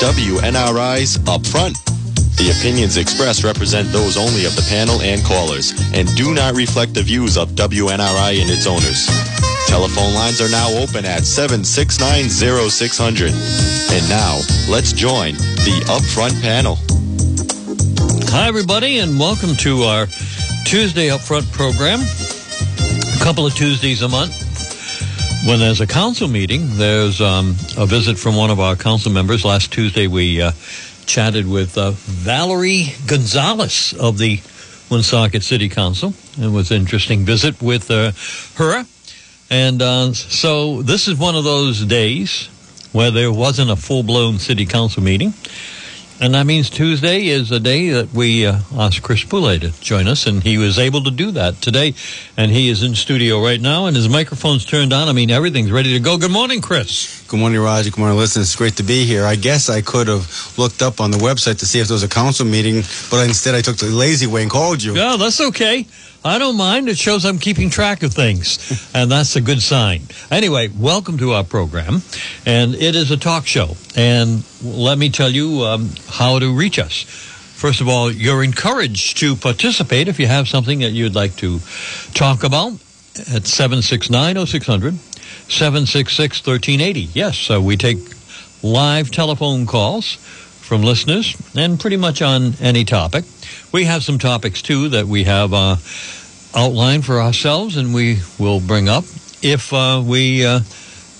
WNRI's Upfront. The opinions expressed represent those only of the panel and callers and do not reflect the views of WNRI and its owners. Telephone lines are now open at 7690600. And now, let's join the Upfront panel. Hi, everybody, and welcome to our Tuesday Upfront program. A couple of Tuesdays a month. When there's a council meeting, there's um, a visit from one of our council members. Last Tuesday, we uh, chatted with uh, Valerie Gonzalez of the Woonsocket City Council. It was an interesting visit with uh, her. And uh, so this is one of those days where there wasn't a full blown city council meeting. And that means Tuesday is the day that we uh, asked Chris Boulay to join us, and he was able to do that today. And he is in studio right now, and his microphone's turned on. I mean, everything's ready to go. Good morning, Chris. Good morning, Roger. Good morning, listeners. It's great to be here. I guess I could have looked up on the website to see if there was a council meeting, but instead I took the lazy way and called you. Yeah, that's okay. I don't mind. It shows I'm keeping track of things, and that's a good sign. Anyway, welcome to our program, and it is a talk show. And let me tell you um, how to reach us. First of all, you're encouraged to participate if you have something that you'd like to talk about at 769 0600, 766 1380. Yes, uh, we take live telephone calls from listeners and pretty much on any topic. We have some topics too that we have uh, outlined for ourselves and we will bring up if uh, we uh,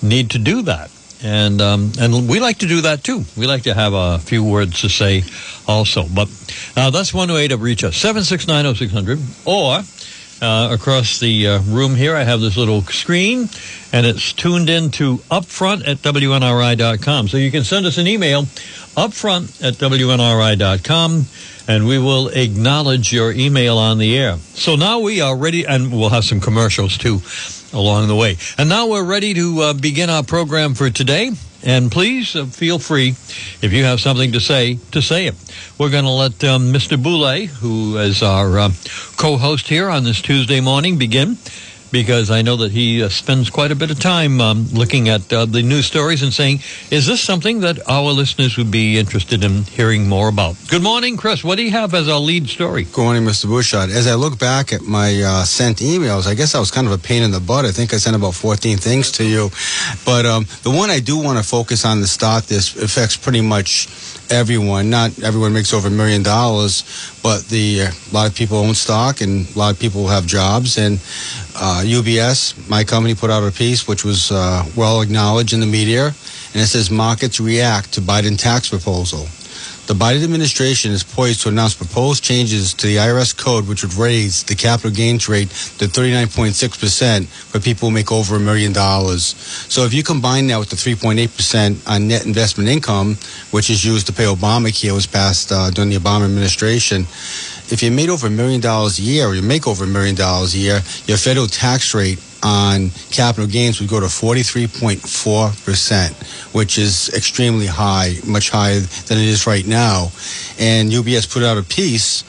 need to do that. And um, and we like to do that too. We like to have a few words to say also. But uh, that's one way to reach us 769 0600 or uh, across the uh, room here. I have this little screen, and it's tuned in into upfront at WNRI.com. So you can send us an email, upfront at WNRI.com, and we will acknowledge your email on the air. So now we are ready, and we'll have some commercials too along the way. And now we're ready to uh, begin our program for today. And please uh, feel free, if you have something to say, to say it. We're going to let um, Mr. Boulay, who is our uh, co-host here on this Tuesday morning, begin because I know that he uh, spends quite a bit of time um, looking at uh, the news stories and saying, is this something that our listeners would be interested in hearing more about? Good morning, Chris. What do you have as our lead story? Good morning, Mr. Bouchard. As I look back at my uh, sent emails, I guess I was kind of a pain in the butt. I think I sent about 14 things to you. But um, the one I do want to focus on to start this affects pretty much everyone. Not everyone makes over a million dollars, but the a lot of people own stock and a lot of people have jobs. And uh, UBS, my company, put out a piece which was uh, well acknowledged in the media, and it says markets react to Biden tax proposal. The Biden administration is poised to announce proposed changes to the IRS code, which would raise the capital gains rate to 39.6% for people who make over a million dollars. So if you combine that with the 3.8% on net investment income, which is used to pay Obamacare, was passed uh, during the Obama administration, if you made over a million dollars a year or you make over a million dollars a year, your federal tax rate on capital gains would go to 43.4%, which is extremely high, much higher than it is right now. And UBS put out a piece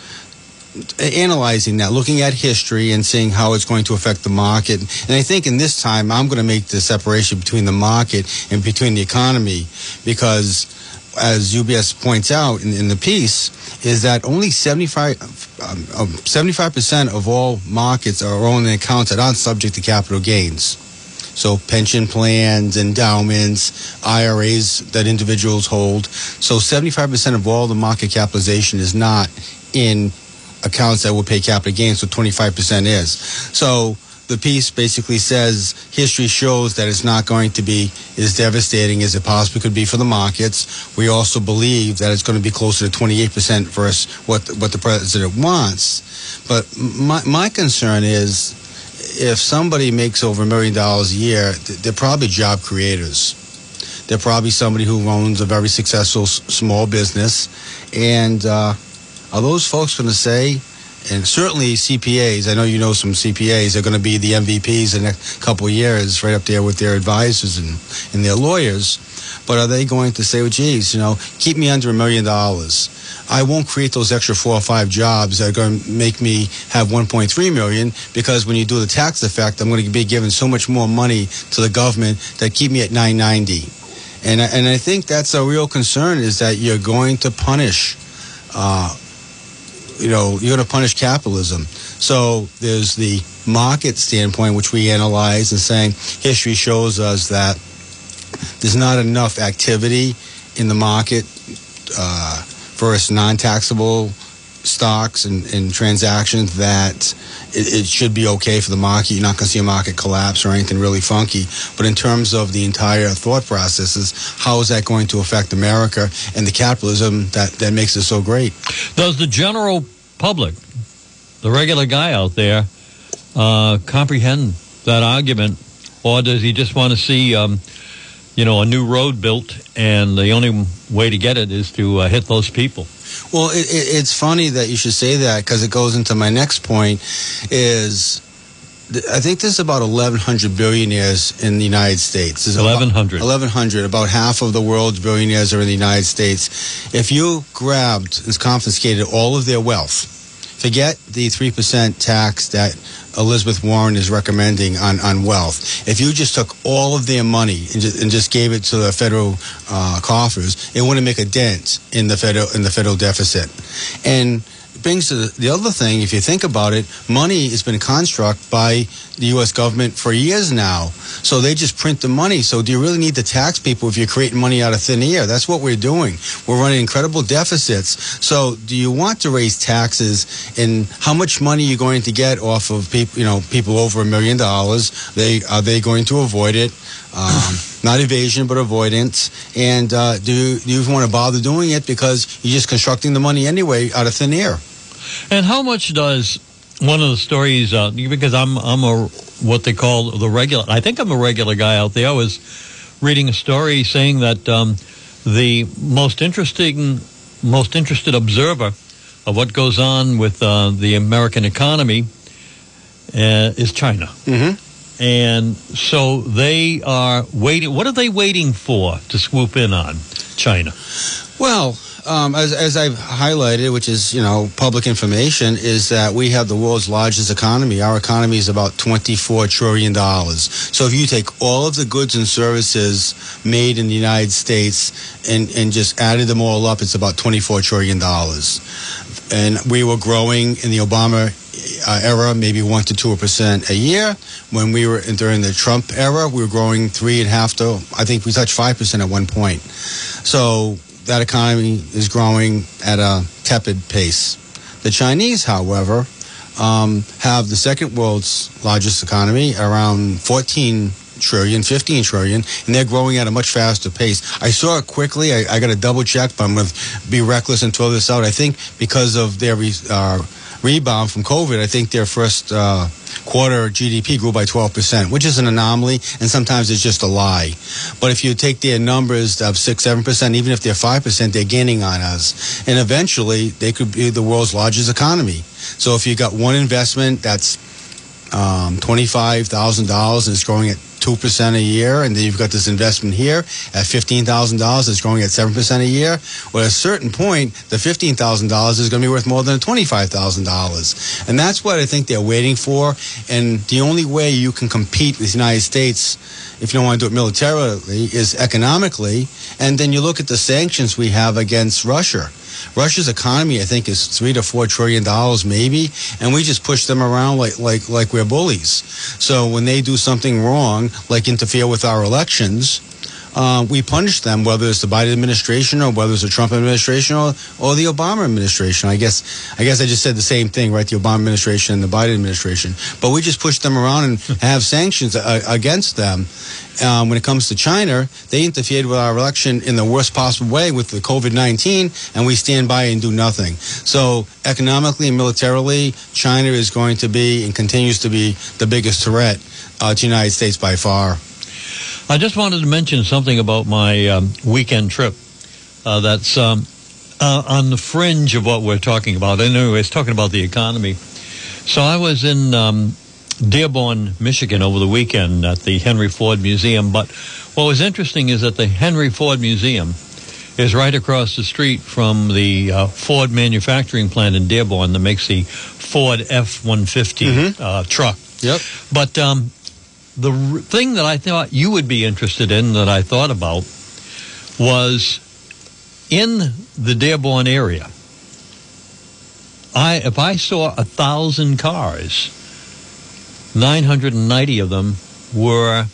analyzing that, looking at history and seeing how it's going to affect the market. And I think in this time, I'm going to make the separation between the market and between the economy because as UBS points out in, in the piece, is that only 75, um, Um, um, 75% of all markets are owned accounts that aren't subject to capital gains. So pension plans, endowments, IRAs that individuals hold. So 75% of all the market capitalization is not in accounts that will pay capital gains, so 25% is. So the piece basically says history shows that it's not going to be as devastating as it possibly could be for the markets. We also believe that it's going to be closer to 28% versus what what the president wants. But my my concern is if somebody makes over a million dollars a year, they're probably job creators. They're probably somebody who owns a very successful small business, and uh, are those folks going to say? And certainly CPAs. I know you know some CPAs They're going to be the MVPs in the next couple of years, right up there with their advisors and, and their lawyers. But are they going to say, well, geez, you know, keep me under a million dollars? I won't create those extra four or five jobs that are going to make me have 1.3 million because when you do the tax effect, I'm going to be giving so much more money to the government that keep me at 990. and I- and I think that's a real concern is that you're going to punish, uh, you know, you're going to punish capitalism. So there's the market standpoint, which we analyze and saying history shows us that there's not enough activity in the market uh, versus non-taxable stocks and, and transactions that it, it should be okay for the market. You're not going to see a market collapse or anything really funky. But in terms of the entire thought processes, how is that going to affect America and the capitalism that, that makes it so great? Does the general public, the regular guy out there, uh, comprehend that argument, or does he just want to see, um, you know, a new road built, and the only way to get it is to uh, hit those people? Well, it, it, it's funny that you should say that because it goes into my next point. Is I think there's about 1,100 billionaires in the United States. There's 1,100. 1,100. About half of the world's billionaires are in the United States. If you grabbed and confiscated all of their wealth, forget the 3% tax that Elizabeth Warren is recommending on, on wealth. If you just took all of their money and just, and just gave it to the federal uh, coffers, it wouldn't make a dent in the federal in the federal deficit. And brings to the, the other thing, if you think about it, money has been construct by the U.S. government for years now. So they just print the money. So do you really need to tax people if you're creating money out of thin air? That's what we're doing. We're running incredible deficits. So do you want to raise taxes? And how much money are you going to get off of people? You know, people over a million dollars. They are they going to avoid it? Um, not evasion, but avoidance. And uh, do, you, do you even want to bother doing it because you're just constructing the money anyway out of thin air? And how much does one of the stories? Uh, because I'm I'm a what they call the regular. I think I'm a regular guy out there. I was reading a story saying that um, the most interesting, most interested observer of what goes on with uh, the American economy uh, is China. Mm-hmm. And so they are waiting. What are they waiting for to swoop in on China? Well, um, as, as I've highlighted, which is you know public information, is that we have the world's largest economy. Our economy is about twenty-four trillion dollars. So if you take all of the goods and services made in the United States and and just added them all up, it's about twenty-four trillion dollars. And we were growing in the Obama uh, era, maybe one to two percent a year. When we were in, during the Trump era, we were growing three and a half to I think we touched five percent at one point. So that economy is growing at a tepid pace. The Chinese, however, um, have the second world's largest economy, around 14 trillion, 15 trillion, and they're growing at a much faster pace. I saw it quickly. I, I got to double check, but I'm going to be reckless and throw this out. I think because of their re, uh, rebound from COVID, I think their first uh, quarter GDP grew by 12%, which is an anomaly, and sometimes it's just a lie. But if you take their numbers of 6 7%, even if they're 5%, they're gaining on us. And eventually, they could be the world's largest economy. So if you got one investment that's um, $25,000 and it's growing at 2% a year, and then you've got this investment here at $15,000 that's growing at 7% a year. Well, at a certain point, the $15,000 is going to be worth more than $25,000. And that's what I think they're waiting for. And the only way you can compete with the United States, if you don't want to do it militarily, is economically. And then you look at the sanctions we have against Russia. Russia's economy, I think, is three to four trillion dollars, maybe, and we just push them around like like like we're bullies. So when they do something wrong, like interfere with our elections, uh, we punish them, whether it's the Biden administration or whether it's the Trump administration or, or the Obama administration. I guess I guess I just said the same thing, right? The Obama administration and the Biden administration. But we just push them around and have sanctions uh, against them. Um, when it comes to China, they interfered with our election in the worst possible way with the COVID 19, and we stand by and do nothing. So, economically and militarily, China is going to be and continues to be the biggest threat uh, to the United States by far. I just wanted to mention something about my um, weekend trip uh, that's um, uh, on the fringe of what we're talking about. Anyways, talking about the economy. So I was in um, Dearborn, Michigan over the weekend at the Henry Ford Museum. But what was interesting is that the Henry Ford Museum is right across the street from the uh, Ford manufacturing plant in Dearborn that makes the Ford F 150 Mhm. uh, truck. Yep. But um, the thing that I thought you would be interested in that I thought about was in the Dearborn area. I if I saw a thousand cars, 990 of them were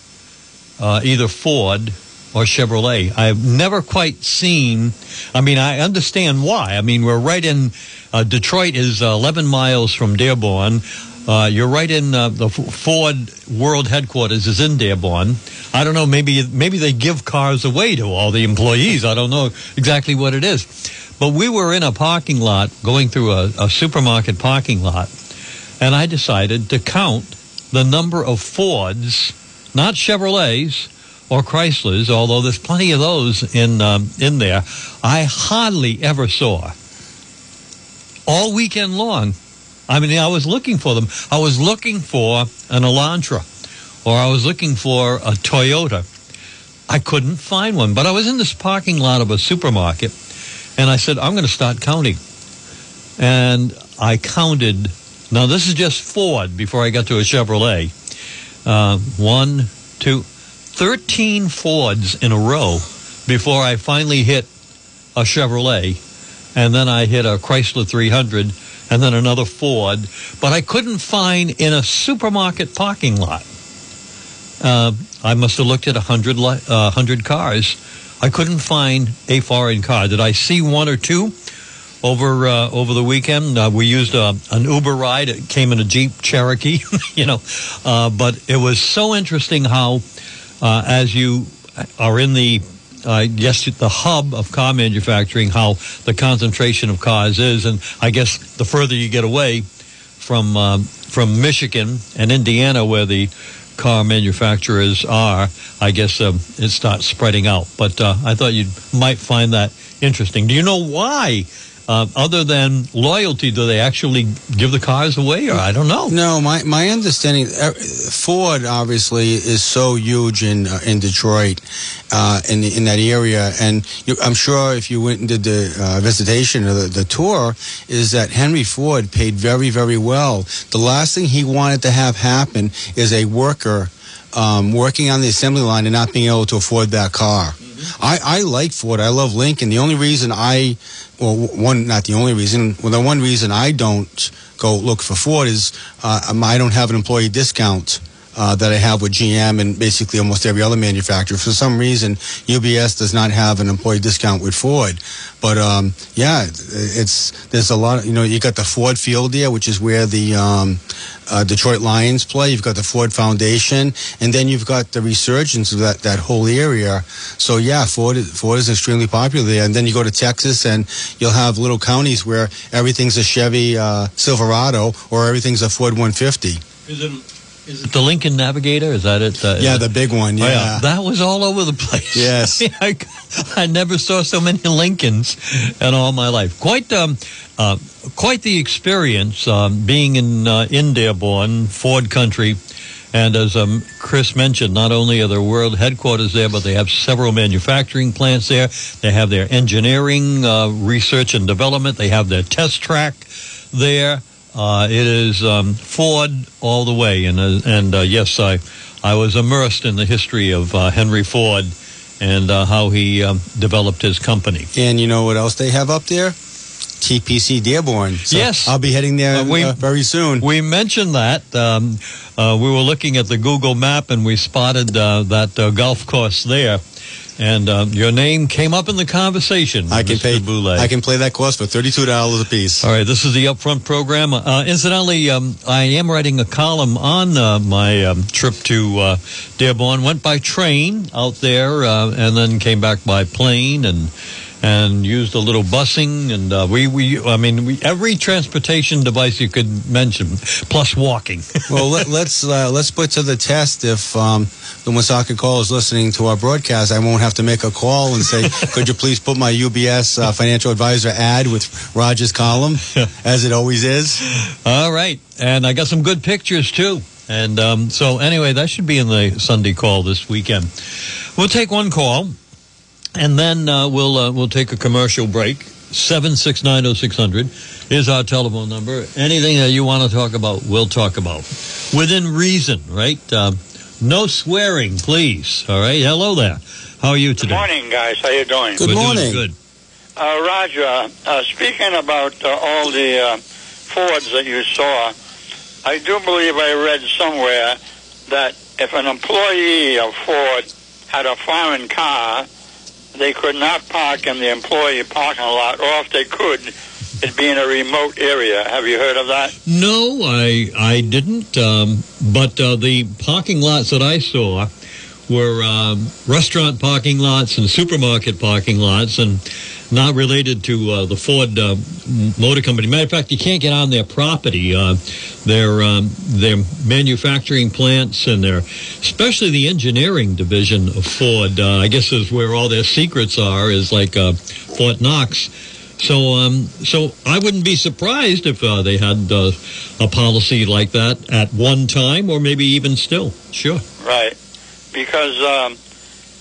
uh, either Ford or Chevrolet. I've never quite seen. I mean, I understand why. I mean, we're right in uh, Detroit is 11 miles from Dearborn. Uh, you're right in uh, the Ford World headquarters is in Dearborn. I don't know. Maybe maybe they give cars away to all the employees. I don't know exactly what it is. But we were in a parking lot, going through a, a supermarket parking lot, and I decided to count the number of Fords, not Chevrolets or Chryslers, although there's plenty of those in um, in there. I hardly ever saw all weekend long I mean, I was looking for them. I was looking for an Elantra or I was looking for a Toyota. I couldn't find one, but I was in this parking lot of a supermarket and I said, I'm going to start counting. And I counted. Now, this is just Ford before I got to a Chevrolet. Uh, one, two, 13 Fords in a row before I finally hit a Chevrolet. And then I hit a Chrysler 300 and then another Ford, but I couldn't find in a supermarket parking lot. Uh, I must have looked at a hundred uh, hundred cars. I couldn't find a foreign car. Did I see one or two over uh, over the weekend? Uh, we used a, uh, an Uber ride. It came in a Jeep Cherokee, you know, uh, but it was so interesting how, as you are in the uh, yes, the hub of car manufacturing, how the concentration of cars is, and I guess the further you get away from um, from Michigan and Indiana, where the car manufacturers are, I guess um, it starts spreading out. But uh, I thought you might find that interesting. Do you know why uh, other than loyalty, do they actually give the cars away, or I don't know? No, my my understanding, uh, Ford obviously is so huge in uh, in Detroit, uh, in in that area, and you, I'm sure if you went and did the uh, visitation or the, the tour, is that Henry Ford paid very very well. The last thing he wanted to have happen is a worker um, working on the assembly line and not being able to afford that car. I, I like Ford. I love Lincoln. The only reason I, well, one, not the only reason, well, the one reason I don't go look for Ford is uh, I don't have an employee discount uh, that I have with GM and basically almost every other manufacturer. For some reason, UBS does not have an employee discount with Ford. But um, yeah, it's there's a lot. Of, you know, you got the Ford Field there, which is where the um, uh, Detroit Lions play. You've got the Ford Foundation, and then you've got the resurgence of that, that whole area. So yeah, Ford Ford is extremely popular there. And then you go to Texas, and you'll have little counties where everything's a Chevy uh, Silverado or everything's a Ford 150. Is it is it the Lincoln Navigator? Is that it? Uh, yeah, the big one. Yeah. Oh, yeah. that was all over the place. Yes, I, I, never saw so many Lincolns in all my life. Quite, um, uh, quite the experience um, being in uh, in Dearborn, Ford Country. And as um, Chris mentioned, not only are their world headquarters there, but they have several manufacturing plants there. They have their engineering, uh, research and development. They have their test track there. Uh, it is um, Ford all the way, and uh, and uh, yes, I I was immersed in the history of uh, Henry Ford and uh, how he um, developed his company. And you know what else they have up there? TPC Dearborn. So yes, I'll be heading there we, very soon. We mentioned that. Um, we were looking at the Google map and we spotted that golf course there and uh, your name came up in the conversation. I can Mr. pay. Boulay. I can play that course for thirty-two dollars a piece. All right, this is the upfront program. Uh, incidentally, um, I am writing a column on uh, my um, trip to uh, Dearborn. Went by train out there, uh, and then came back by plane and and used a little busing and uh, we, we I mean we, every transportation device you could mention plus walking. well, let, us let's, uh, let's put to the test if um, the Woonsocket call is listening to our broadcast. I won't have to make a call and say, "Could you please put my UBS uh, financial advisor ad with Roger's column as it always is." All right, and I got some good pictures too. And um, so anyway, that should be in the Sunday call this weekend. We'll take one call and then uh, we'll uh, we'll take a commercial break. Seven six nine zero oh six hundred is our telephone number. Anything that you want to talk about, we'll talk about within reason, right? Uh, no swearing, please. All right. Hello there. How are you today? Good morning, guys. How you doing? Good We're doing morning. Good. Uh, Roger, uh, speaking about uh, all the uh, Fords that you saw, I do believe I read somewhere that if an employee of Ford had a foreign car, they could not park in the employee parking lot, or if they could, it'd be in a remote area. Have you heard of that? No, I I didn't. Um, but uh, the parking lots that I saw were um, restaurant parking lots and supermarket parking lots, and not related to uh, the Ford uh, Motor Company. Matter of fact, you can't get on their property. Uh, their um, their manufacturing plants and their, especially the engineering division of Ford. Uh, I guess is where all their secrets are. Is like uh, Fort Knox. So, um, so I wouldn't be surprised if uh, they had uh, a policy like that at one time, or maybe even still. Sure. Right, because um,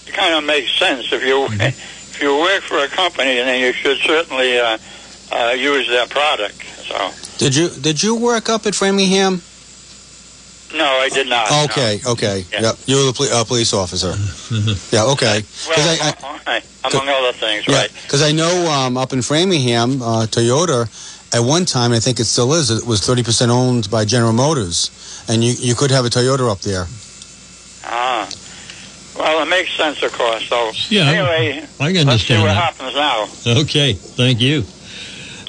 it kind of makes sense if you if you work for a company, then you should certainly uh, uh, use their product. So, Did you did you work up at Framingham? no, I did not. no. Okay, okay. Yeah. Yep. You were the poli- uh, police officer. yeah. okay. Well, I- I- all right, among other things, Yeah, right? because I know um, up in Framingham, uh, Toyota, at one time, I think it still is, it was 30% owned by General Motors. And you, you could have a Toyota up there. Ah, well, it makes sense, of course. So, Yeah, anyway, I can let's see what that. happens now. Okay, thank you.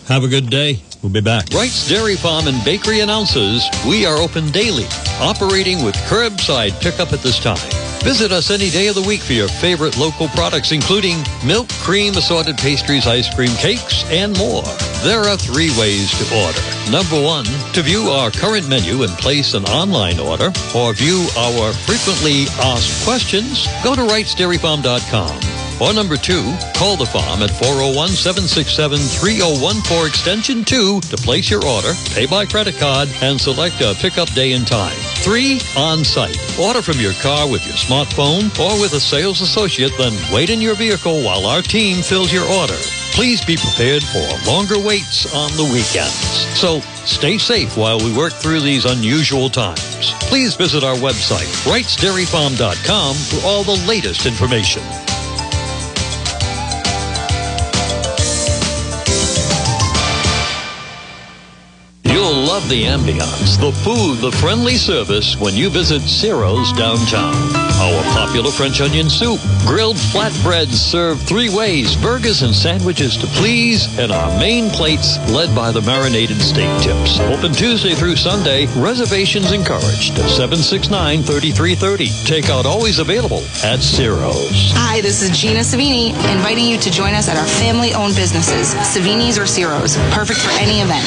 Have a good day. We'll be back. Wright's Dairy Farm and Bakery announces we are open daily, operating with curbside pickup at this time. Visit us any day of the week for your favorite local products, including milk, cream, assorted pastries, ice cream, cakes, and more. There are three ways to order. Number one, to view our current menu and place an online order, or view our frequently asked questions, go to wrightsdairyfarm.com. Or number two, call the farm at 401-767-3014 extension 2 to place your order, pay by credit card, and select a pickup day and time. Three, on-site. Order from your car with your smartphone or with a sales associate, then wait in your vehicle while our team fills your order. Please be prepared for longer waits on the weekends. So stay safe while we work through these unusual times. Please visit our website, wrightsdairyfarm.com for all the latest information. The ambiance, the food, the friendly service when you visit Ciro's downtown. Our popular French onion soup, grilled flatbreads served three ways, burgers and sandwiches to please, and our main plates led by the marinated steak tips. Open Tuesday through Sunday, reservations encouraged. 769-3330. Takeout always available at Ciro's. Hi, this is Gina Savini, inviting you to join us at our family-owned businesses, Savini's or Ciro's, perfect for any event.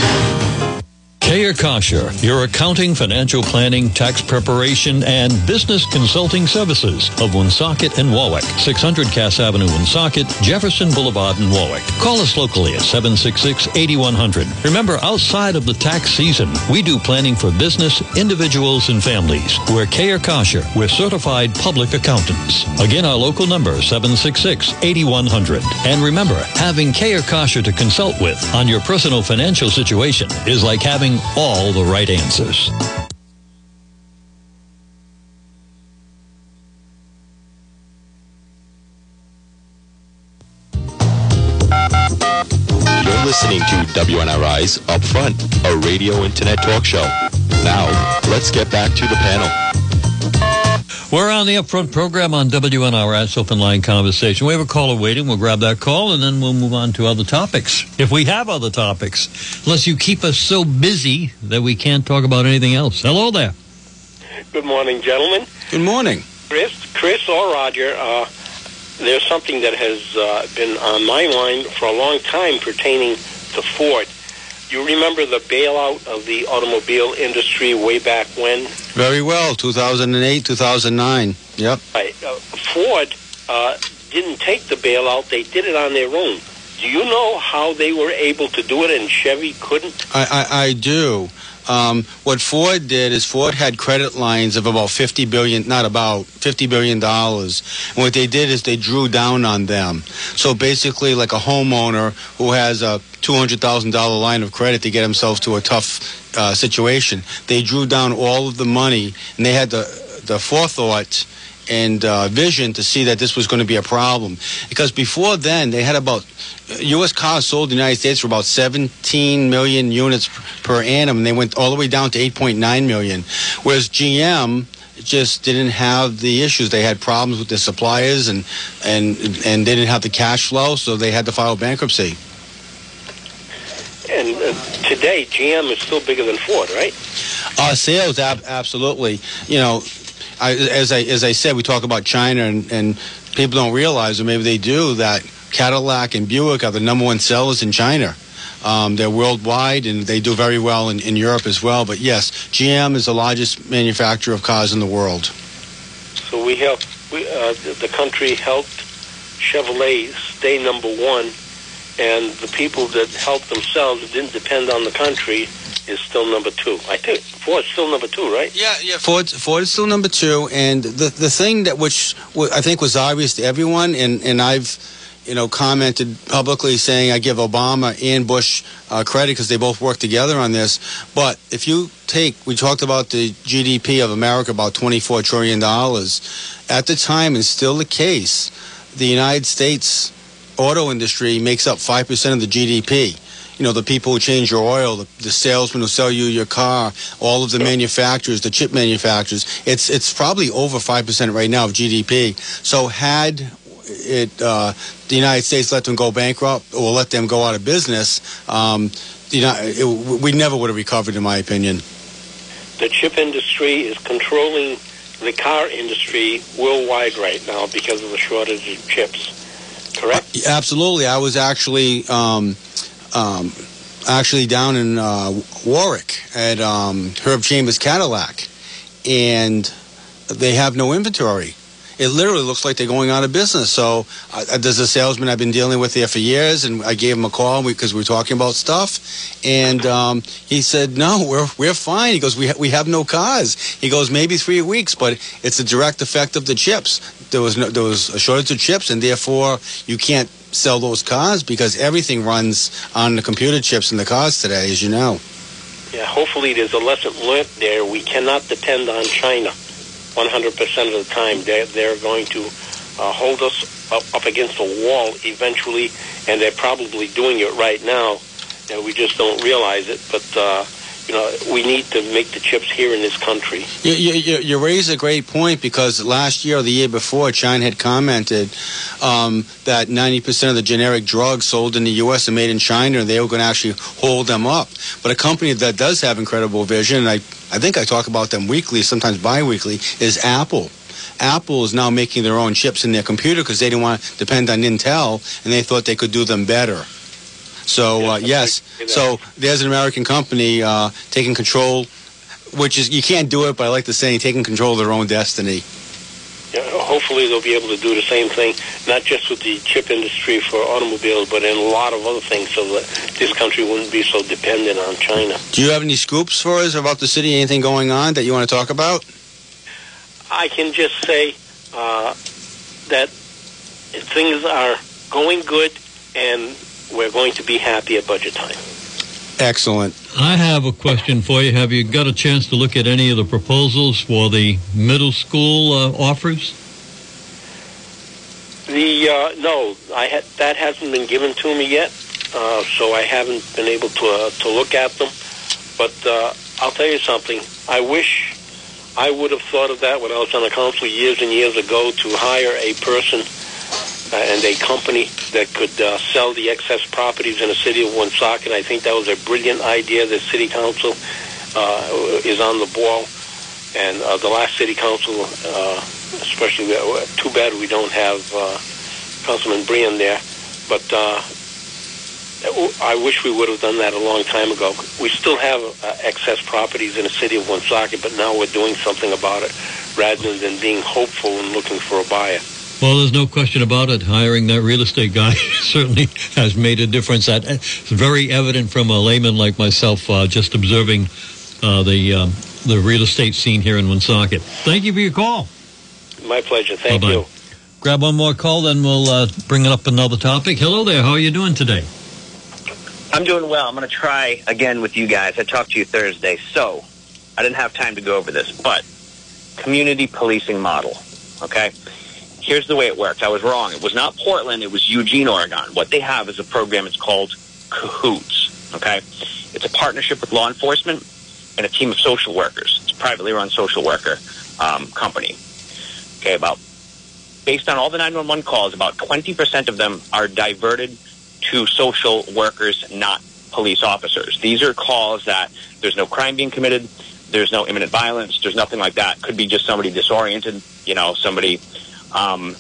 Kayer Kosher, your accounting, financial planning, tax preparation, and business consulting services of Woonsocket and Warwick. 600 Cass Avenue, Woonsocket, Jefferson Boulevard in Warwick. Call us locally at 766-8100. Remember, outside of the tax season, we do planning for business, individuals, and families. We're Kayer Kosher. We're certified public accountants. Again, our local number, 766-8100. And remember, having Kayer Kosher to consult with on your personal financial situation is like having all the right answers. You're listening to WNRI's Upfront, a radio internet talk show. Now, let's get back to the panel. We're on the upfront program on WNRS Open Line Conversation. We have a caller waiting. We'll grab that call and then we'll move on to other topics. If we have other topics, unless you keep us so busy that we can't talk about anything else. Hello there. Good morning, gentlemen. Good morning. Chris, Chris or Roger, uh, there's something that has uh, been on my mind for a long time pertaining to Ford. You remember the bailout of the automobile industry way back when? Very well. 2008, 2009. Yep. Right. Uh, Ford uh, didn't take the bailout; they did it on their own. Do you know how they were able to do it, and Chevy couldn't? I, I, I do. Um, what Ford did is Ford had credit lines of about 50 billion, not about 50 billion dollars. And what they did is they drew down on them. So basically, like a homeowner who has a $200,000 line of credit to get himself to a tough uh, situation, they drew down all of the money, and they had the the forethought and uh, vision to see that this was going to be a problem. Because before then, they had about U.S. cars sold in the United States were about 17 million units per annum, and they went all the way down to 8.9 million. Whereas GM just didn't have the issues. They had problems with their suppliers, and and and they didn't have the cash flow, so they had to file bankruptcy. And uh, today, GM is still bigger than Ford, right? Uh, sales, ab- absolutely. You know, I, as I as I said, we talk about China, and, and people don't realize, or maybe they do, that Cadillac and Buick are the number one sellers in China. Um, they're worldwide, and they do very well in, in Europe as well. But yes, GM is the largest manufacturer of cars in the world. So we help. We, uh, the country helped Chevrolet stay number one, and the people that helped themselves didn't depend on the country is still number two. I think Ford's still number two, right? Yeah, yeah. Ford, Ford is still number two, and the the thing that which I think was obvious to everyone, and and I've you know commented publicly saying I give Obama and Bush uh, credit because they both worked together on this. But if you take, we talked about the GDP of America about twenty four trillion dollars at the time, and still the case. The United States auto industry makes up five percent of the GDP you know, the people who change your oil, the, the salesmen who sell you your car, all of the manufacturers, the chip manufacturers. It's it's probably over five percent right now of GDP. So had it uh, the United States let them go bankrupt or let them go out of business, um, you know, it, we never would have recovered, in my opinion. The chip industry is controlling the car industry worldwide right now because of the shortage of chips. Correct? Absolutely, I was actually. Um, um, actually down in uh, Warwick at um, Herb Chambers Cadillac, and they have no inventory. It literally looks like they're going out of business. So uh, there's a salesman I've been dealing with there for years, and I gave him a call because we were talking about stuff, and um, he said, "No, we're we're fine." He goes, "We ha- we have no cars." He goes, "Maybe three weeks, but it's a direct effect of the chips. There was no, there was a shortage of chips, and therefore you can't sell those cars because everything runs on the computer chips in the cars today, as you know." Yeah, hopefully there's a lesson learned there. We cannot depend on China 100% of the time. They're, they're going to uh, hold us up, up against a wall eventually, and they're probably doing it right now. And we just don't realize it. But, uh, you know, we need to make the chips here in this country. You, you, you- raise a great point because last year or the year before, China had commented um, that 90% of the generic drugs sold in the U.S. are made in China and they were going to actually hold them up. But a company that does have incredible vision, and I, I think I talk about them weekly, sometimes bi-weekly, is Apple. Apple is now making their own chips in their computer because they didn't want to depend on Intel and they thought they could do them better. So, uh, yes, so there's an American company uh, taking control which is you can't do it, but I like the saying, taking control of their own destiny. Yeah, hopefully they'll be able to do the same thing, not just with the chip industry for automobiles, but in a lot of other things, so that this country wouldn't be so dependent on China. Do you have any scoops for us about the city? Anything going on that you want to talk about? I can just say uh, that things are going good, and we're going to be happy at budget time. Excellent. I have a question for you. Have you got a chance to look at any of the proposals for the middle school uh, offers? The uh, no, I ha- that hasn't been given to me yet, uh, so I haven't been able to uh, to look at them. But uh, I'll tell you something. I wish I would have thought of that when I was on the council years and years ago to hire a person uh, and a company that could uh, sell the excess properties in the city of Woonsocket. I think that was a brilliant idea. The city council uh, is on the ball, and uh, the last city council, uh, especially, uh, too bad we don't have uh, Councilman Brien there, but. Uh, I wish we would have done that a long time ago. We still have uh, excess properties in the city of Woonsocket, but now we're doing something about it rather than being hopeful and looking for a buyer. Well, there's no question about it. Hiring that real estate guy certainly has made a difference. That it's very evident from a layman like myself, uh, just observing uh, the um, the real estate scene here in Woonsocket. Thank you for your call. My pleasure. Thank Bye-bye. you. Grab one more call, then we'll uh, bring it up another topic. Hello there. How are you doing today? I'm doing well. I'm going to try again with you guys. I talked to you Thursday, so I didn't have time to go over this, but community policing model. Okay? Here's the way it worked. I was wrong. It was not Portland, it was Eugene, Oregon. What they have is a program, it's called Cahoots. Okay? It's a partnership with law enforcement and a team of social workers. It's a privately run social worker um, company. Okay, about based on all the 911 calls, about 20% of them are diverted to social workers, not police officers. These are calls that there's no crime being committed, there's no imminent violence, there's nothing like that. Could be just somebody disoriented, you know, somebody. Um,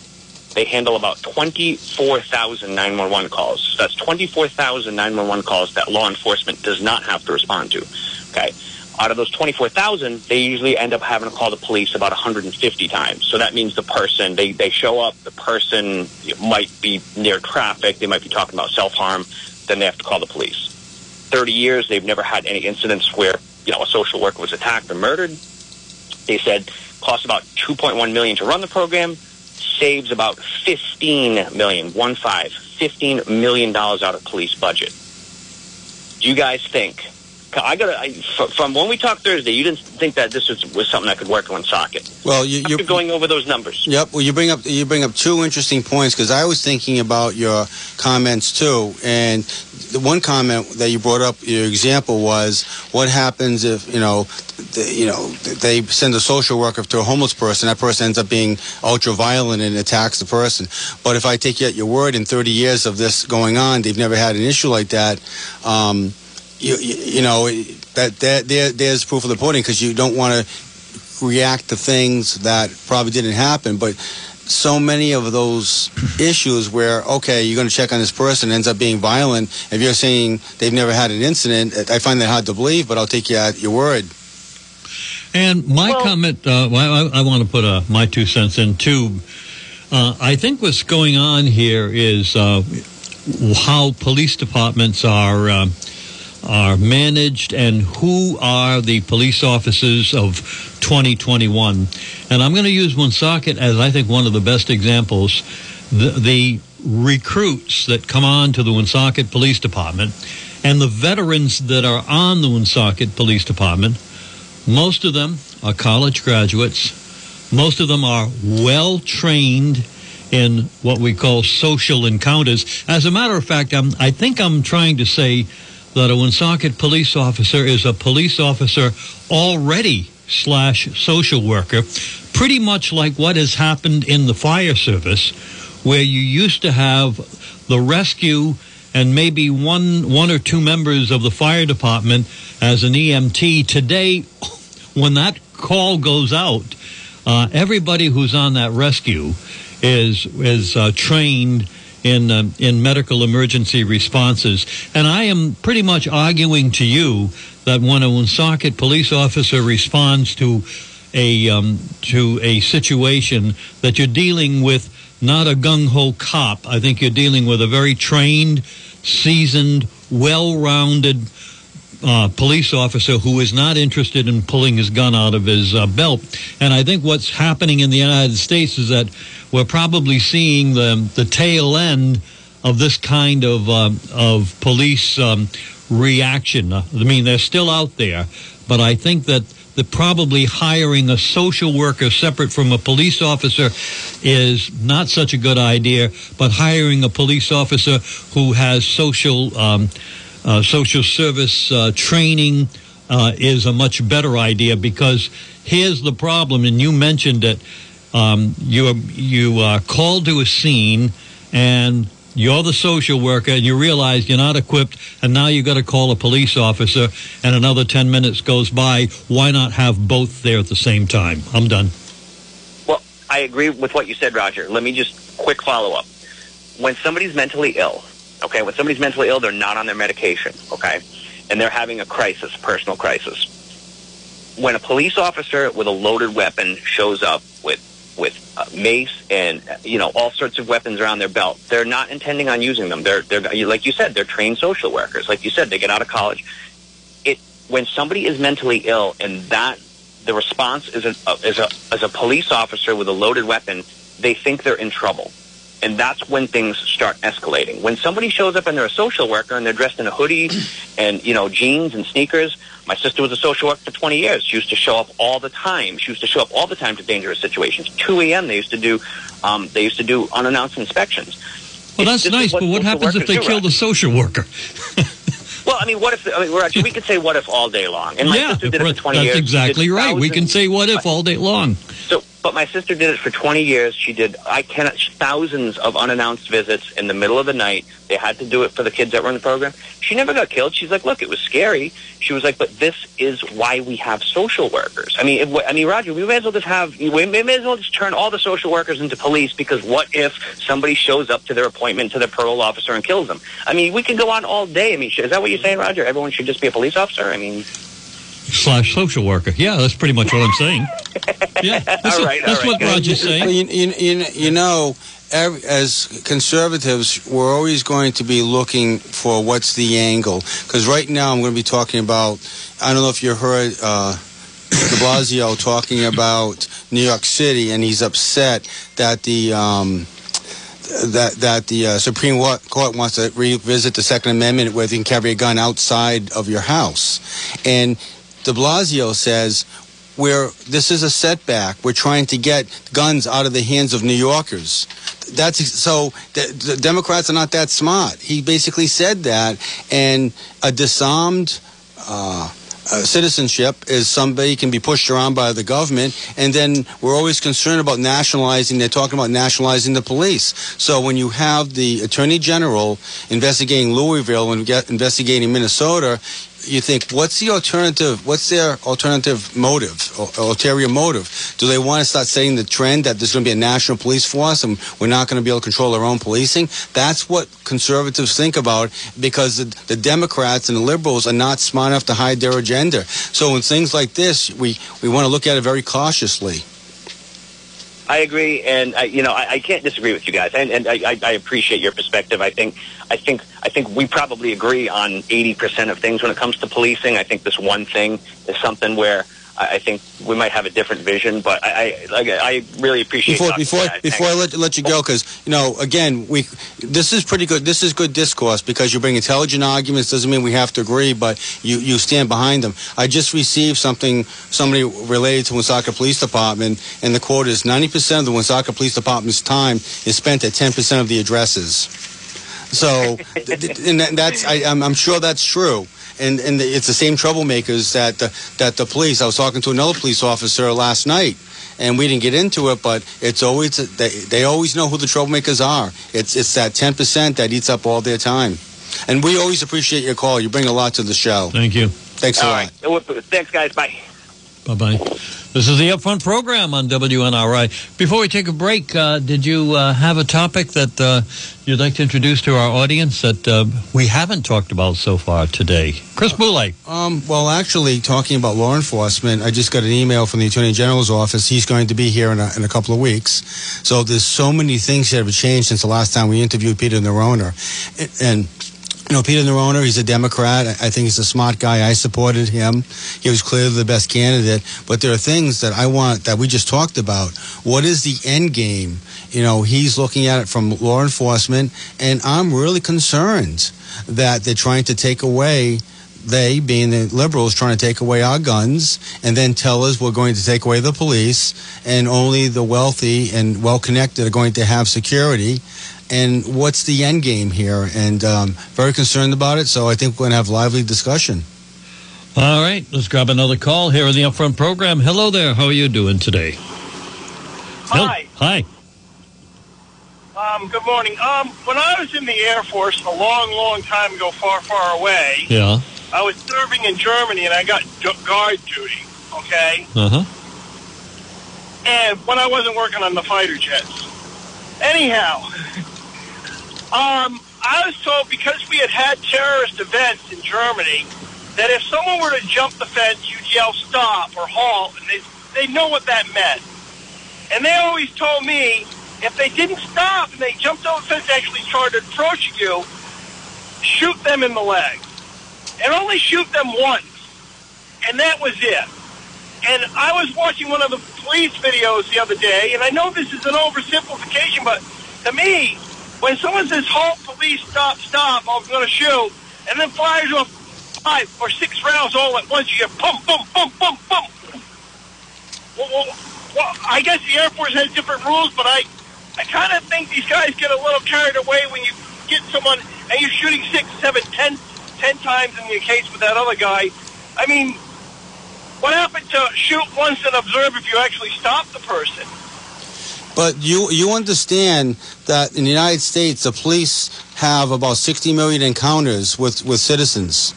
they handle about 24,000 911 calls. So that's 24,000 911 calls that law enforcement does not have to respond to. Okay. Out of those 24,000, they usually end up having to call the police about 150 times. So that means the person, they, they show up, the person might be near traffic, they might be talking about self-harm, then they have to call the police. 30 years, they've never had any incidents where, you know, a social worker was attacked or murdered. They said costs about 2.1 million to run the program, saves about 15 million, one five, 15 million dollars out of police budget. Do you guys think I got. From when we talked Thursday, you didn't think that this was, was something that could work in Woonsocket. Well, you, you're going over those numbers. Yep. Well, you bring up you bring up two interesting points because I was thinking about your comments too, and the one comment that you brought up, your example was what happens if you know, the, you know, they send a social worker to a homeless person, that person ends up being ultra violent and attacks the person. But if I take you at your word, in 30 years of this going on, they've never had an issue like that. Um, you, you know that, that there, there's proof of the pudding because you don't want to react to things that probably didn't happen, but so many of those issues where okay you're going to check on this person ends up being violent. If you're saying they've never had an incident i find that hard to believe but i'll take you at your word. And my well, comment uh, I, I, want to put uh, my two cents in too. Uh, i think what's going on here is uh, how police departments are uh, are managed and who are the police officers of 2021. And I'm going to use Woonsocket as I think one of the best examples. The, the recruits that come on to the Woonsocket Police Department and the veterans that are on the Woonsocket Police Department, most of them are college graduates. Most of them are well trained in what we call social encounters. As a matter of fact, I'm, I think I'm trying to say that a Woonsocket police officer is a police officer already slash social worker, pretty much like what has happened in the fire service, where you used to have the rescue and maybe one one or two members of the fire department as an EMT. Today, when that call goes out, uh, everybody who's on that rescue is is uh, trained in uh, in medical emergency responses. And I am pretty much arguing to you that when a Woonsocket police officer responds to a um, to a situation that you're dealing with not a gung ho cop. I think you're dealing with a very trained, seasoned, well rounded uh, police officer who is not interested in pulling his gun out of his uh, belt. And I think what's happening in the United States is that we're probably seeing the the tail end of this kind of uh, of police um, reaction. I mean, they're still out there, but I think that that probably hiring a social worker separate from a police officer is not such a good idea. But hiring a police officer who has social um, uh, social service uh, training uh, is a much better idea because here's the problem, and you mentioned it. Um, you you are called to a scene, and you're the social worker, and you realize you're not equipped, and now you've got to call a police officer, and another ten minutes goes by. Why not have both there at the same time? I'm done. Well, I agree with what you said, Roger. Let me just quick follow up. When somebody's mentally ill, Okay, when somebody's mentally ill, they're not on their medication. Okay, and they're having a crisis, personal crisis. When a police officer with a loaded weapon shows up with with uh, mace and uh, you know all sorts of weapons around their belt, they're not intending on using them. They're they're like you said, they're trained social workers. Like you said, they get out of college. It when somebody is mentally ill and that the response is a, is a as a police officer with a loaded weapon, they think they're in trouble And that's when things start escalating. When somebody shows up and they're a social worker and they're dressed in a hoodie and, you know, jeans and sneakers, my sister was a social worker for 20 years. She used to show up all the time. She used to show up all the time to dangerous situations. 2 a.m. They used to do, um, they used to do unannounced inspections. Well, It's that's nice, but what happens if they do, kill Roger. the social worker? Well, I mean, what if? I mean, we're actually, we could say what if all day long. And my yeah, sister did it for 20 that's years. Exactly right. We can say what if all day long. So, but my sister did it for 20 years. She did, I cannot, thousands of unannounced visits in the middle of the night. They had to do it for the kids that were in the program. She never got killed. She's like, look, it was scary. She was like, but this is why we have social workers. I mean, if, I mean, Roger, we may as well just have, we may as well just turn all the social workers into police because what if somebody shows up to their appointment to their parole officer and kills them? I mean, we could go on all day. I mean, is that what you're saying, Roger? Everyone should just be a police officer? I mean, Slash social worker. Yeah, that's pretty much what I'm saying. Yeah, that's, All what- that's right, what good. Roger's saying. You, you, you, you know, ev- as conservatives, we're always going to be looking for what's the angle. Because right now, I'm going to be talking about. I don't know if you heard uh, De Blasio talking about New York City, and he's upset that the. Um, that that the uh, Supreme Court wants to revisit the Second Amendment, where you can carry a gun outside of your house, and De Blasio says where this is a setback. We're trying to get guns out of the hands of New Yorkers. That's so. The, the Democrats are not that smart. He basically said that, and a disarmed. Uh, uh, citizenship is somebody can be pushed around by the government, and then we're always concerned about nationalizing. They're talking about nationalizing the police. So when you have the attorney general investigating Louisville and investigating Minnesota, you think, what's the alternative? What's their alternative motive, or ulterior motive? Do they want to start setting the trend that there's going to be a national police force and we're not going to be able to control our own policing? That's what conservatives think about because the, the Democrats and the liberals are not smart enough to hide their agenda. So in things like this, we, we want to look at it very cautiously. I agree, and I, you know I, I can't disagree with you guys, and, and I, I, I appreciate your perspective. I think I think I think we probably agree on eighty percent of things when it comes to policing. I think this one thing is something where I, I think we might have a different vision, but I I, I really appreciate Before before guys. before I let, let you go, because you know, again, we this is pretty good. This is good discourse because you bring intelligent arguments. Doesn't mean we have to agree, but you you stand behind them. I just received something somebody related to Woonsocket Police Department, and the quote is ninety percent of the Woonsocket Police Department's time is spent at ten percent of the addresses. So, and that's I, I'm, I'm sure that's true. And and it's the same troublemakers that the, that the police. I was talking to another police officer last night, and we didn't get into it, but it's always they, they always know who the troublemakers are. It's it's that ten percent that eats up all their time. And we always appreciate your call. You bring a lot to the show. Thank you. Thanks a lot. right, thanks, guys. Bye. Bye bye. This is the Upfront program on WNRI. Before we take a break, uh, did you uh, have a topic that uh, you'd like to introduce to our audience that uh, we haven't talked about so far today? Chris Boulay. Um, well, actually, talking about law enforcement, I just got an email from the Attorney General's office. He's going to be here in a, in a couple of weeks. So there's so many things that have changed since the last time we interviewed Peter Neronha. And, and you know, Peter Neronha, he's a Democrat. I think he's a smart guy. I supported him. He was clearly the best candidate. But there are things that I want that we just talked about. What is the end game? You know, he's looking at it from law enforcement, and I'm really concerned that they're trying to take away they, being the liberals, trying to take away our guns and then tell us we're going to take away the police and only the wealthy and well connected are going to have security. And what's the end game here? And um, very concerned about it. So I think we're going to have lively discussion. All right, let's grab another call here in the Upfront program. Hello there. How are you doing today? Hel- Hi. Hi. Um, good morning. Um, when I was in the Air Force a long, long time ago, far, far away, Yeah. I was serving in Germany and I got guard duty. Okay, Uh huh. and when I wasn't working on the fighter jets. Anyhow, um, I was told because we had had terrorist events in Germany that if someone were to jump the fence, you'd yell stop or halt, and they they know what that meant. And they always told me if they didn't stop and they jumped over the fence, actually started approaching you, shoot them in the leg, and only shoot them once, and that was it. And I was watching one of the police videos the other day, and I know this is an oversimplification, but to me, when someone says halt, police, stop, stop, I'm going to shoot, and then fires off five or six rounds all at once, you get boom, boom, boom, boom, boom. Well, well, well, I guess the Air Force has different rules, but I, I kind of think these guys get a little carried away when you get someone and you're shooting six, seven, ten, ten times in the case with that other guy. I mean, what happened to shoot once and observe if you actually stop the person? But you you understand that in the United States, the police have about 60 million encounters with, with citizens.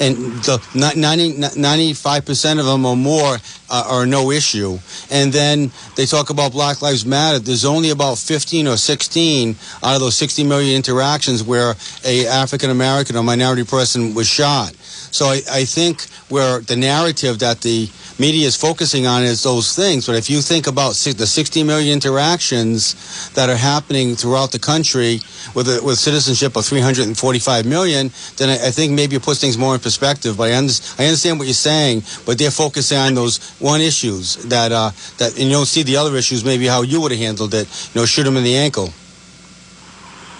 And the 90, 95% of them or more uh, are no issue. And then they talk about Black Lives Matter. There's only about 15 or 16 out of those 60 million interactions where a African American or minority person was shot. So I, I think where the narrative that the media is focusing on is those things. But if you think about the 60 million interactions that are happening throughout the country with a, with citizenship of 345 million, then I, I think maybe it puts things more in perspective. But I, under, I understand what you're saying, but they're focusing on those one issues that uh, that and you don't see the other issues. Maybe how you would have handled it. You know, shoot him in the ankle.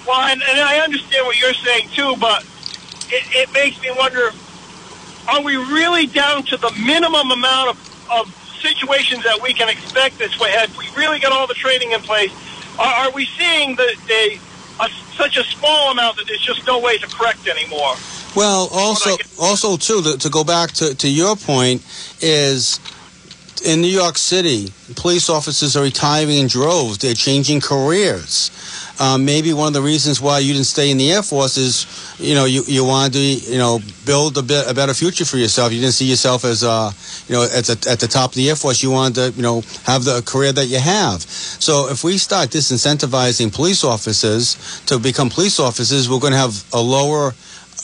Well, and, and I understand what you're saying too, but it, it makes me wonder: Are we really down to the minimum amount of, of situations that we can expect this way? Have we really got all the training in place? Are, are we seeing the, the a, such a small amount that there's just no way to correct anymore? Well, also, also too, to, to go back to, to your point, is in New York City, police officers are retiring in droves. They're changing careers. Um, maybe one of the reasons why you didn't stay in the Air Force is, you know, you, you wanted to, you know, build a bit a better future for yourself. You didn't see yourself as, uh, you know, at the, at the top of the Air Force. You wanted to, you know, have the career that you have. So if we start disincentivizing police officers to become police officers, we're going to have a lower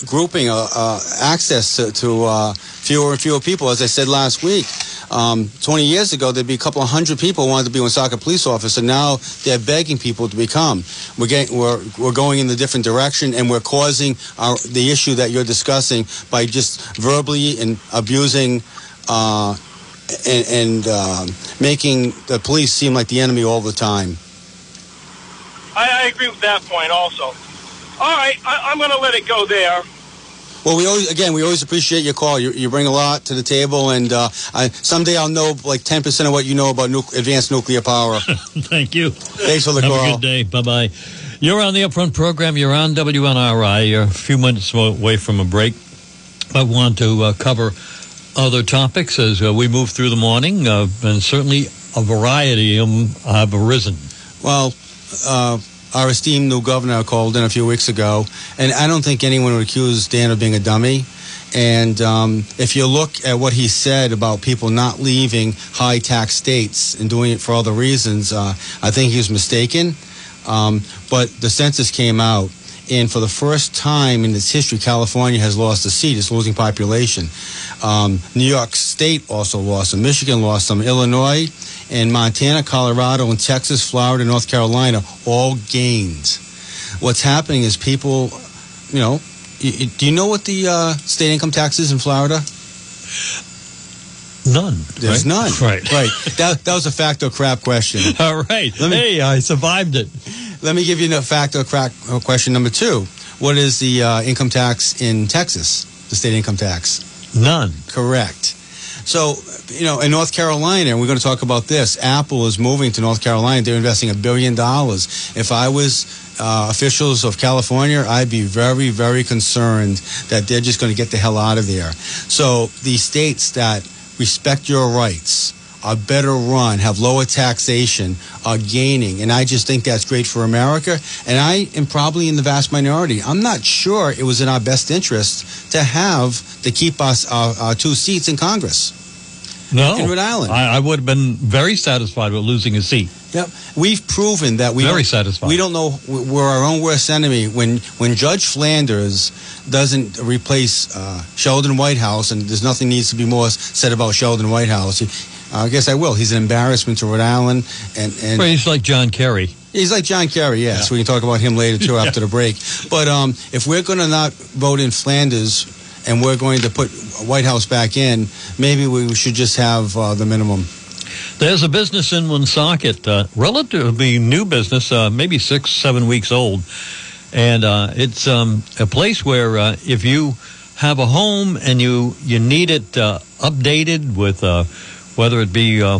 grouping uh, uh, access to, to uh, fewer and fewer people. As I said last week, um, 20 years ago, there'd be a couple of hundred people wanted to be a Woonsocket police officer. Now they're begging people to become. We're, getting, we're, we're going in the different direction, and we're causing our, the issue that you're discussing by just verbally and abusing uh, and, and uh, making the police seem like the enemy all the time. I agree with that point also. All right, I, I'm going to let it go there. Well, we always, again, we always appreciate your call. You, you bring a lot to the table, and uh, I, someday I'll know like 10% of what you know about nu- advanced nuclear power. Thank you. Thanks for the Have call. a good day. Bye bye. You're on the Upfront program. You're on WNRI. You're a few minutes away from a break. I want to uh, cover other topics as uh, we move through the morning, uh, and certainly a variety of them have arisen. Well, uh, our esteemed new governor called in a few weeks ago, and I don't think anyone would accuse Dan of being a dummy. And um, if you look at what he said about people not leaving high tax states and doing it for other reasons, uh, I think he was mistaken. Um, but the census came out, and for the first time in its history, California has lost a seat. It's losing population. Um, New York State also lost some. Michigan lost some. Illinois and Montana, Colorado, and Texas, Florida, North Carolina all gains. What's happening is people, you know, do you know what the uh, state income tax is in Florida? None. There's right? none. Right. Right. That, that was a fact or crap question. All right. Let me- hey, I survived it. Let me give you a fact or crack uh, question number two. What is the uh, income tax in Texas? The state income tax? None. Correct. So, you know, in North Carolina, and we're going to talk about this, Apple is moving to North Carolina. They're investing a billion dollars. If I was uh, officials of California, I'd be very, very concerned that they're just going to get the hell out of there. So, the states that respect your rights, are better run, have lower taxation, are gaining. And I just think that's great for America. And I am probably in the vast minority. I'm not sure it was in our best interest to have to keep us our, our two seats in Congress. No. In Rhode Island. I, I would have been very satisfied with losing a seat. Yep. We've proven that we Very don't- satisfied. We don't know we're our own worst enemy. When when Judge Flanders doesn't replace uh, Sheldon Whitehouse, and there's nothing needs to be more said about Sheldon Whitehouse. He, I guess I will. He's an embarrassment to Rhode Island, and and Well, he's like John Kerry. He's like John Kerry, yes. We can talk about him later too after the break. But um, if we're going to not vote in Flanders and we're going to put Whitehouse back in, maybe we should just have uh, the minimum. There's a business in Woonsocket, uh, relatively new business, uh, maybe six, seven weeks old. And uh, it's um, a place where uh, if you have a home and you, you need it uh, updated with uh, whether it be uh,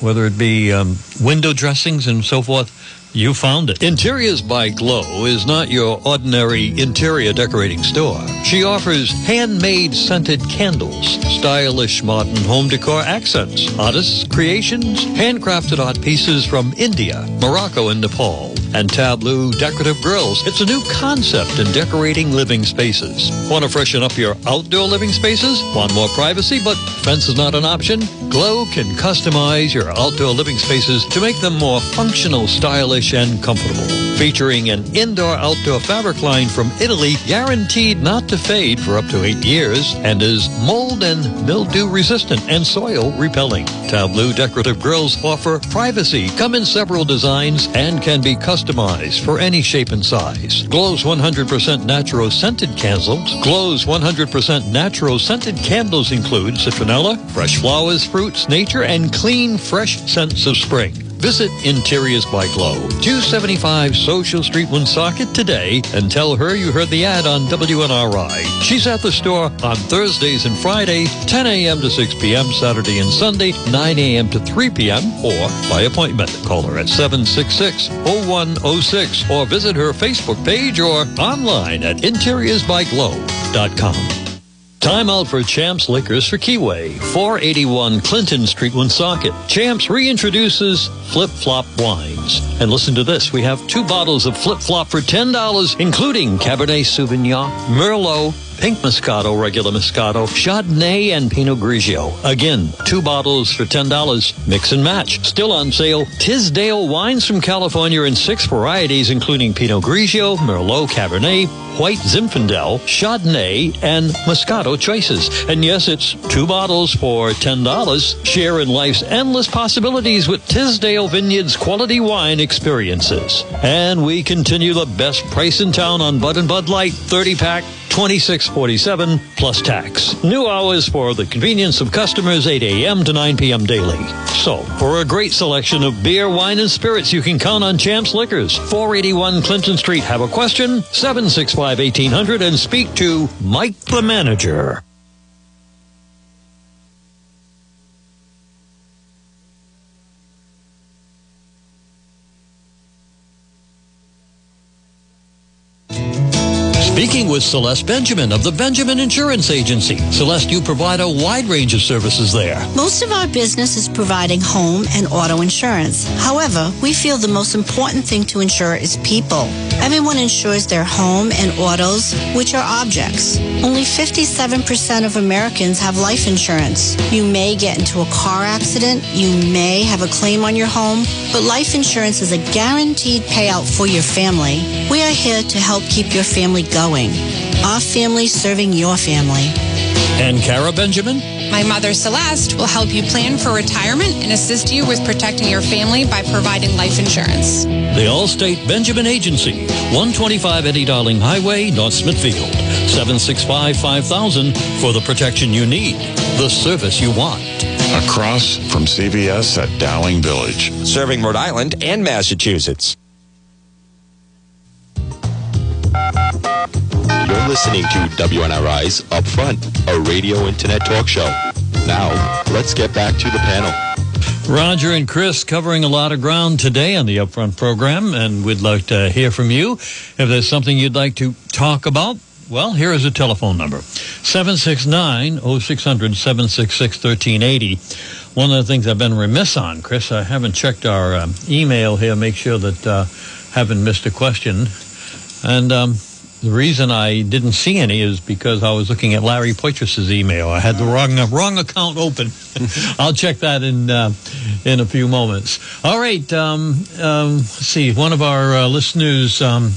whether it be um, window dressings and so forth, you found it. Interiors by Glow is not your ordinary interior decorating store. She offers handmade scented candles, stylish modern home decor accents, artists' creations, handcrafted art pieces from India, Morocco, and Nepal, and tableau decorative grills. It's a new concept in decorating living spaces. Want to freshen up your outdoor living spaces? Want more privacy, but fence is not an option? Glow can customize your outdoor living spaces to make them more functional, stylish, and comfortable. Featuring an indoor-outdoor fabric line from Italy, guaranteed not to fade for up to eight years, and is mold and mildew resistant and soil repelling. Tableau decorative grills offer privacy, come in several designs, and can be customized for any shape and size. Glow's 100% natural scented candles. Glow's 100% natural scented candles include citronella, fresh flowers, fruits, nature, and clean, fresh scents of spring. Visit Interiors by Glow, 275 Social Street, Woonsocket today and tell her you heard the ad on WNRI. She's at the store on Thursdays and Friday, 10 a.m. to 6 p.m., Saturday and Sunday, 9 a.m. to 3 p.m., or by appointment. Call her at 766-0106 or visit her Facebook page or online at interiorsbyglow.com. Time out for Champs Liquors for Keyway, 481 Clinton Street, Woonsocket. Champs reintroduces Flip Flop wines. And listen to this. We have two bottles of Flip Flop for $10, including Cabernet Sauvignon, Merlot, Pink Moscato, regular Moscato, Chardonnay, and Pinot Grigio. Again, two bottles for $10. Mix and match. Still on sale. Tisdale wines from California in six varieties, including Pinot Grigio, Merlot, Cabernet, White Zinfandel, Chardonnay, and Moscato choices. And yes, it's two bottles for $10. Share in life's endless possibilities with Tisdale Vineyards quality wine experiences. And we continue the best price in town on Bud and Bud Light 30 pack 2647 plus tax. New hours for the convenience of customers 8 a.m. to 9 p.m. daily. So, for a great selection of beer, wine, and spirits, you can count on Champs Liquors. 481 Clinton Street. Have a question? 765 1800 and speak to Mike the manager. Celeste Benjamin of the Benjamin Insurance Agency. Celeste, you provide a wide range of services there. Most of our business is providing home and auto insurance. However, we feel the most important thing to insure is people. Everyone insures their home and autos, which are objects. Only 57% of Americans have life insurance. You may get into a car accident, you may have a claim on your home, but life insurance is a guaranteed payout for your family. We are here to help keep your family going. Our family serving your family. And Kara Benjamin? My mother, Celeste, will help you plan for retirement and assist you with protecting your family by providing life insurance. The Allstate Benjamin Agency, 125 Eddie Dowling Highway, North Smithfield, 765 5000 for the protection you need, the service you want. Across from CVS at Dowling Village. Serving Rhode Island and Massachusetts. You're listening to WNRI's Upfront, a radio internet talk show. Now, let's get back to the panel. Roger and Chris covering a lot of ground today on the Upfront program, and we'd like to hear from you. If there's something you'd like to talk about, well, here is a telephone number 769 0600 766 1380. One of the things I've been remiss on, Chris, I haven't checked our um, email here, make sure that uh, haven't missed a question. And um, the reason I didn't see any is because I was looking at Larry Poitras's email. I had the wrong wrong account open. I'll check that in uh, in a few moments. All right. Um, um, let's see. One of our uh, listeners. Um,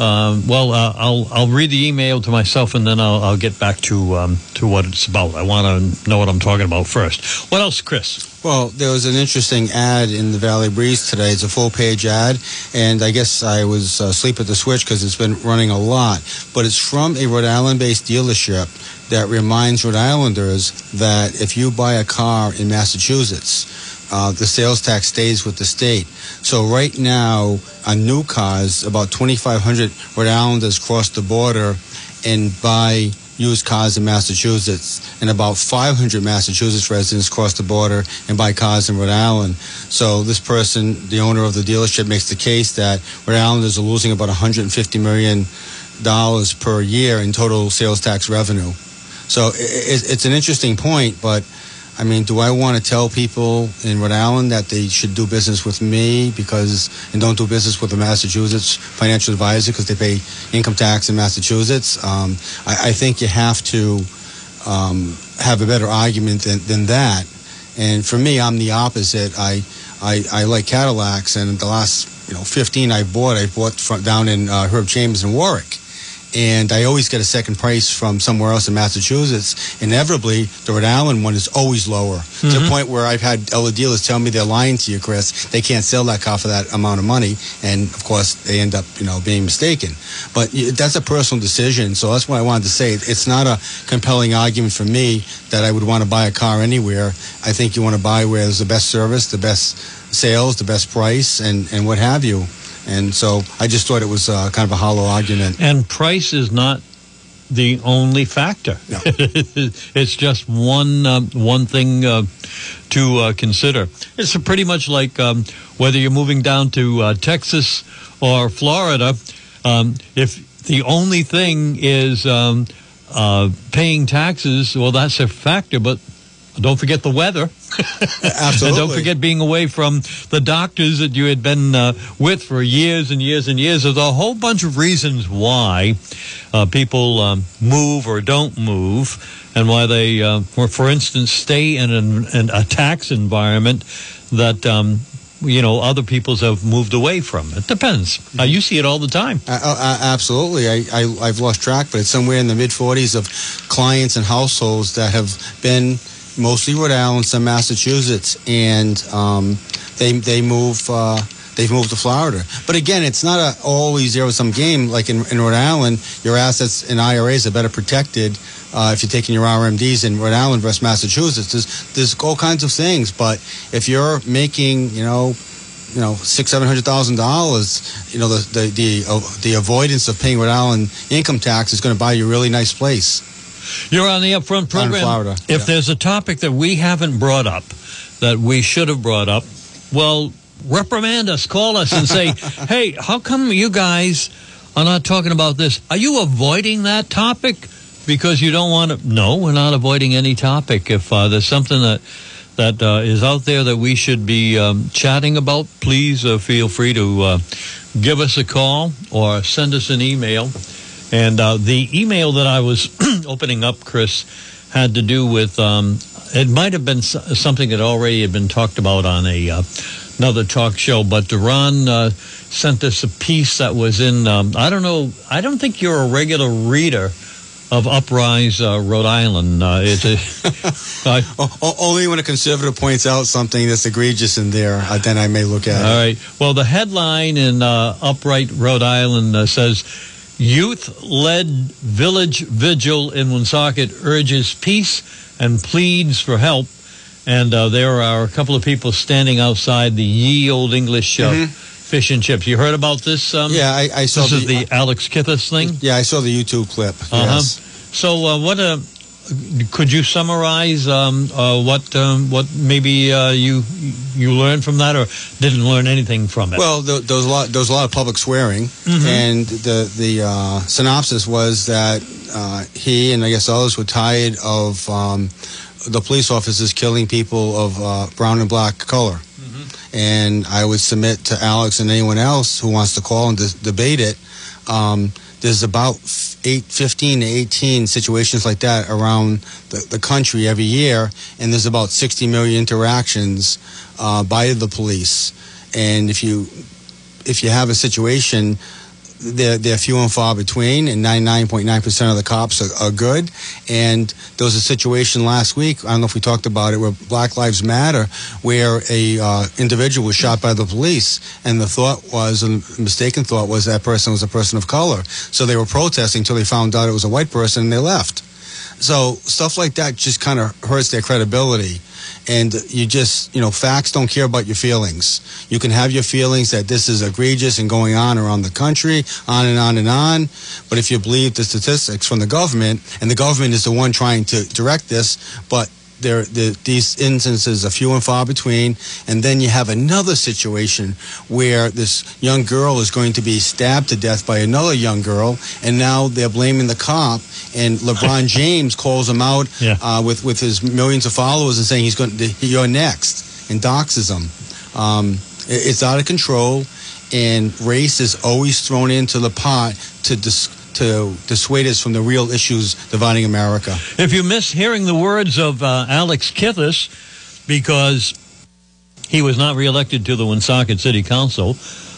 uh, well, uh, I'll I'll read the email to myself and then I'll, I'll get back to um, to what it's about. I want to know what I'm talking about first. What else, Chris? Well, there was an interesting ad in the Valley Breeze today. It's a full page ad, and I guess I was uh, asleep at the switch because it's been running a lot. But it's from a Rhode Island based dealership that reminds Rhode Islanders that if you buy a car in Massachusetts, uh, the sales tax stays with the state. So right now, on new cars, about 2,500 Rhode Islanders cross the border and buy used cars in Massachusetts, and about 500 Massachusetts residents cross the border and buy cars in Rhode Island. So this person, the owner of the dealership, makes the case that Rhode Islanders are losing about 150 million dollars per year in total sales tax revenue. So it's an interesting point, but I mean, do I want to tell people in Rhode Island that they should do business with me because and don't do business with a Massachusetts financial advisor because they pay income tax in Massachusetts? Um, I, I, think you have to um, have a better argument than, than, that. And for me, I'm the opposite. I, I, I like Cadillacs, and the last you know 15 I bought, I bought from, down in uh, Herb Chambers in Warwick and I always get a second price from somewhere else in Massachusetts. Inevitably, the Rhode Island one is always lower mm-hmm. to the mm-hmm. point where I've had other dealers tell me they're lying to you, Chris. They can't sell that car for that amount of money, and of course they end up, you know, being mistaken. But that's a personal decision, so that's what I wanted to say. It's not a compelling argument for me that I would want to buy a car anywhere. I think you want to buy where there's the best service, the best sales, the best price, and and what have you. And so I just thought it was uh, kind of a hollow argument. And price is not the only factor. No. it's just one um, one thing uh, to uh, consider. It's pretty much like um, whether you're moving down to uh, Texas or Florida. Um, if the only thing is um, uh, paying taxes, well, that's a factor. But don't forget the weather. Absolutely. and don't forget being away from the doctors that you had been uh, with for years and years and years. There's a whole bunch of reasons why uh, people um, move or don't move, and why they, uh, for, for instance, stay in an, in a tax environment that. Um, you know, other peoples have moved away from. It depends. Uh, you see it all the time. Uh, uh, absolutely. I, I, I've lost track, but it's somewhere in the mid 40s of clients and households that have been mostly Rhode Island, some Massachusetts, and um, they they move. Uh, they've moved to Florida, but again, it's not a always zero sum game. Like in, in Rhode Island, your assets in IRAs are better protected uh, if you're taking your RMDs in Rhode Island versus Massachusetts. There's there's all kinds of things, but if you're making, you know, you know six seven hundred thousand dollars you know the the the, uh, the avoidance of paying Rhode Island income tax is going to buy you a really nice place you're on the upfront program. Florida. If yeah. there's a topic that we haven't brought up that we should have brought up, well, reprimand us, call us, and say, "Hey, how come you guys are not talking about this? Are you avoiding that topic because you don't want to?" No, we're not avoiding any topic. If uh, there's something that that uh, is out there that we should be um, chatting about, please uh, feel free to uh, give us a call or send us an email. And uh, the email that I was opening up, Chris, had to do with um, it might have been something that already had been talked about on a uh, another talk show, but Duran uh, sent us a piece that was in. Um, I don't know. I don't think you're a regular reader of Uprise uh, Rhode Island. Uh, it's a, only when a conservative points out something that's egregious in there, uh, then I may look at it. All right. Well, the headline in uh, Upright Rhode Island uh, says Youth led village vigil in Woonsocket urges peace and pleads for help. And uh, there are a couple of people standing outside the Ye Old English uh, mm-hmm. fish and chips. You heard about this? Um, yeah, I, I saw this the, is the uh, Alex Kithes thing. Yeah, I saw the YouTube clip. Uh-huh. Yes. So uh, what a could you summarize um, uh, what um, what maybe uh, you you learned from that, or didn't learn anything from it? Well, there, there was a lot there was a lot of public swearing, mm-hmm. and the the uh, synopsis was that uh, he and I guess others were tired of um, the police officers killing people of uh, brown and black color. Mm-hmm. And I would submit to Alex and anyone else who wants to call and de- debate it. There's about eight, 15 to 18 situations like that around the, the country every year, and there's about 60 million interactions uh, by the police. And if you if you have a situation they're, they're few and far between, and 99.9% of the cops are, are, good. And there was a situation last week, I don't know if we talked about it, where Black Lives Matter, where a uh, individual was shot by the police, and the thought was, a mistaken thought was that person was a person of color. So they were protesting until they found out it was a white person, and they left. So stuff like that just kind of hurts their credibility. And you just you know facts don't care about your feelings. You can have your feelings that this is egregious and going on around the country on and on and on. But if you believe the statistics from the government and the government is the one trying to direct this but there, the, these instances are few and far between. And then you have another situation where this young girl is going to be stabbed to death by another young girl, and now they're blaming the cop. And LeBron James calls him out Yeah. uh, with with his millions of followers and saying he's going to you're next and doxes him. Um, it- it's out of control, and race is always thrown into the pot to dis- to dissuade us from the real issues dividing America. If you miss hearing the words of uh, Alex Kithes because he was not reelected to the Woonsocket City Council,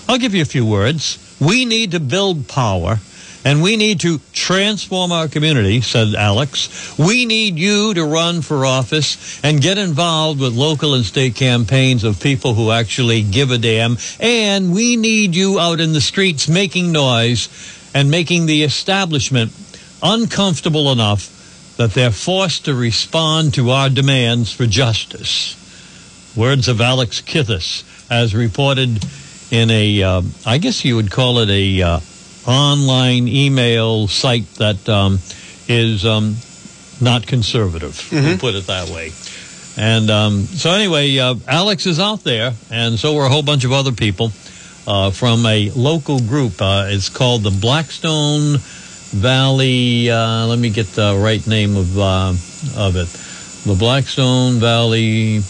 I'll give you a few words. We need to build power and we need to transform our community, said Alex. We need you to run for office and get involved with local and state campaigns of people who actually give a damn. And we need you out in the streets making noise and making the establishment uncomfortable enough that they're forced to respond to our demands for justice. Words of Alex Kithes, as reported in a, uh, I guess you would call it a uh, online email site that um, is um, not conservative. We'll put it that way. And um, so anyway, uh, Alex is out there, and so are a whole bunch of other people uh, from a local group. Uh, it's called the Blackstone Valley. Uh, let me get the right name of uh, of it. The Blackstone Valley.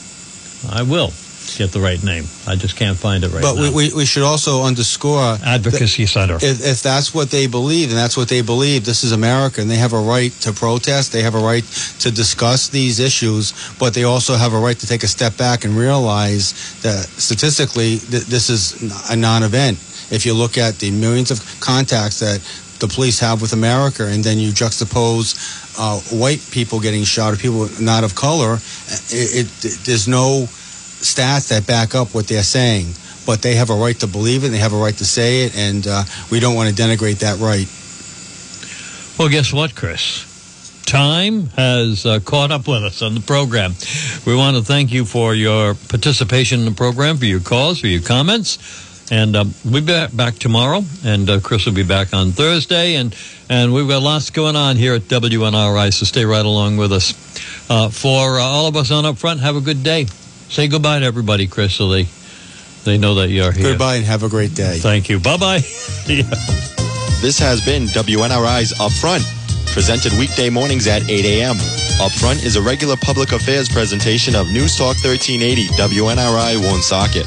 I will get the right name. I just can't find it right but now. we, we, we should also underscore Advocacy Center. if, if that's what they believe and that's what they believe, this is America and they have a right to protest. They have a right to discuss these issues, but they also have a right to take a step back and realize that statistically, th- this is a non event. If you look at the millions of contacts that the police have with America, and then you juxtapose uh, white people getting shot or people not of color, it, it, there's no stats that back up what they're saying. But they have a right to believe it, they have a right to say it, and uh, we don't want to denigrate that right. Well, guess what, Chris? Time has uh, caught up with us on the program. We want to thank you for your participation in the program, for your calls, for your comments. And uh, we'll be back, back tomorrow, and uh, Chris will be back on Thursday. And, and we've got lots going on here at WNRI, so stay right along with us. Uh, for uh, all of us on up front, have a good day. Say goodbye to everybody, Chris, so they, they know that you're here. Goodbye and have a great day. Thank you. Bye bye. This has been WNRI's Upfront, presented weekday mornings at 8 a.m. Upfront is a regular public affairs presentation of News Talk 1380 WNRI Woonsocket.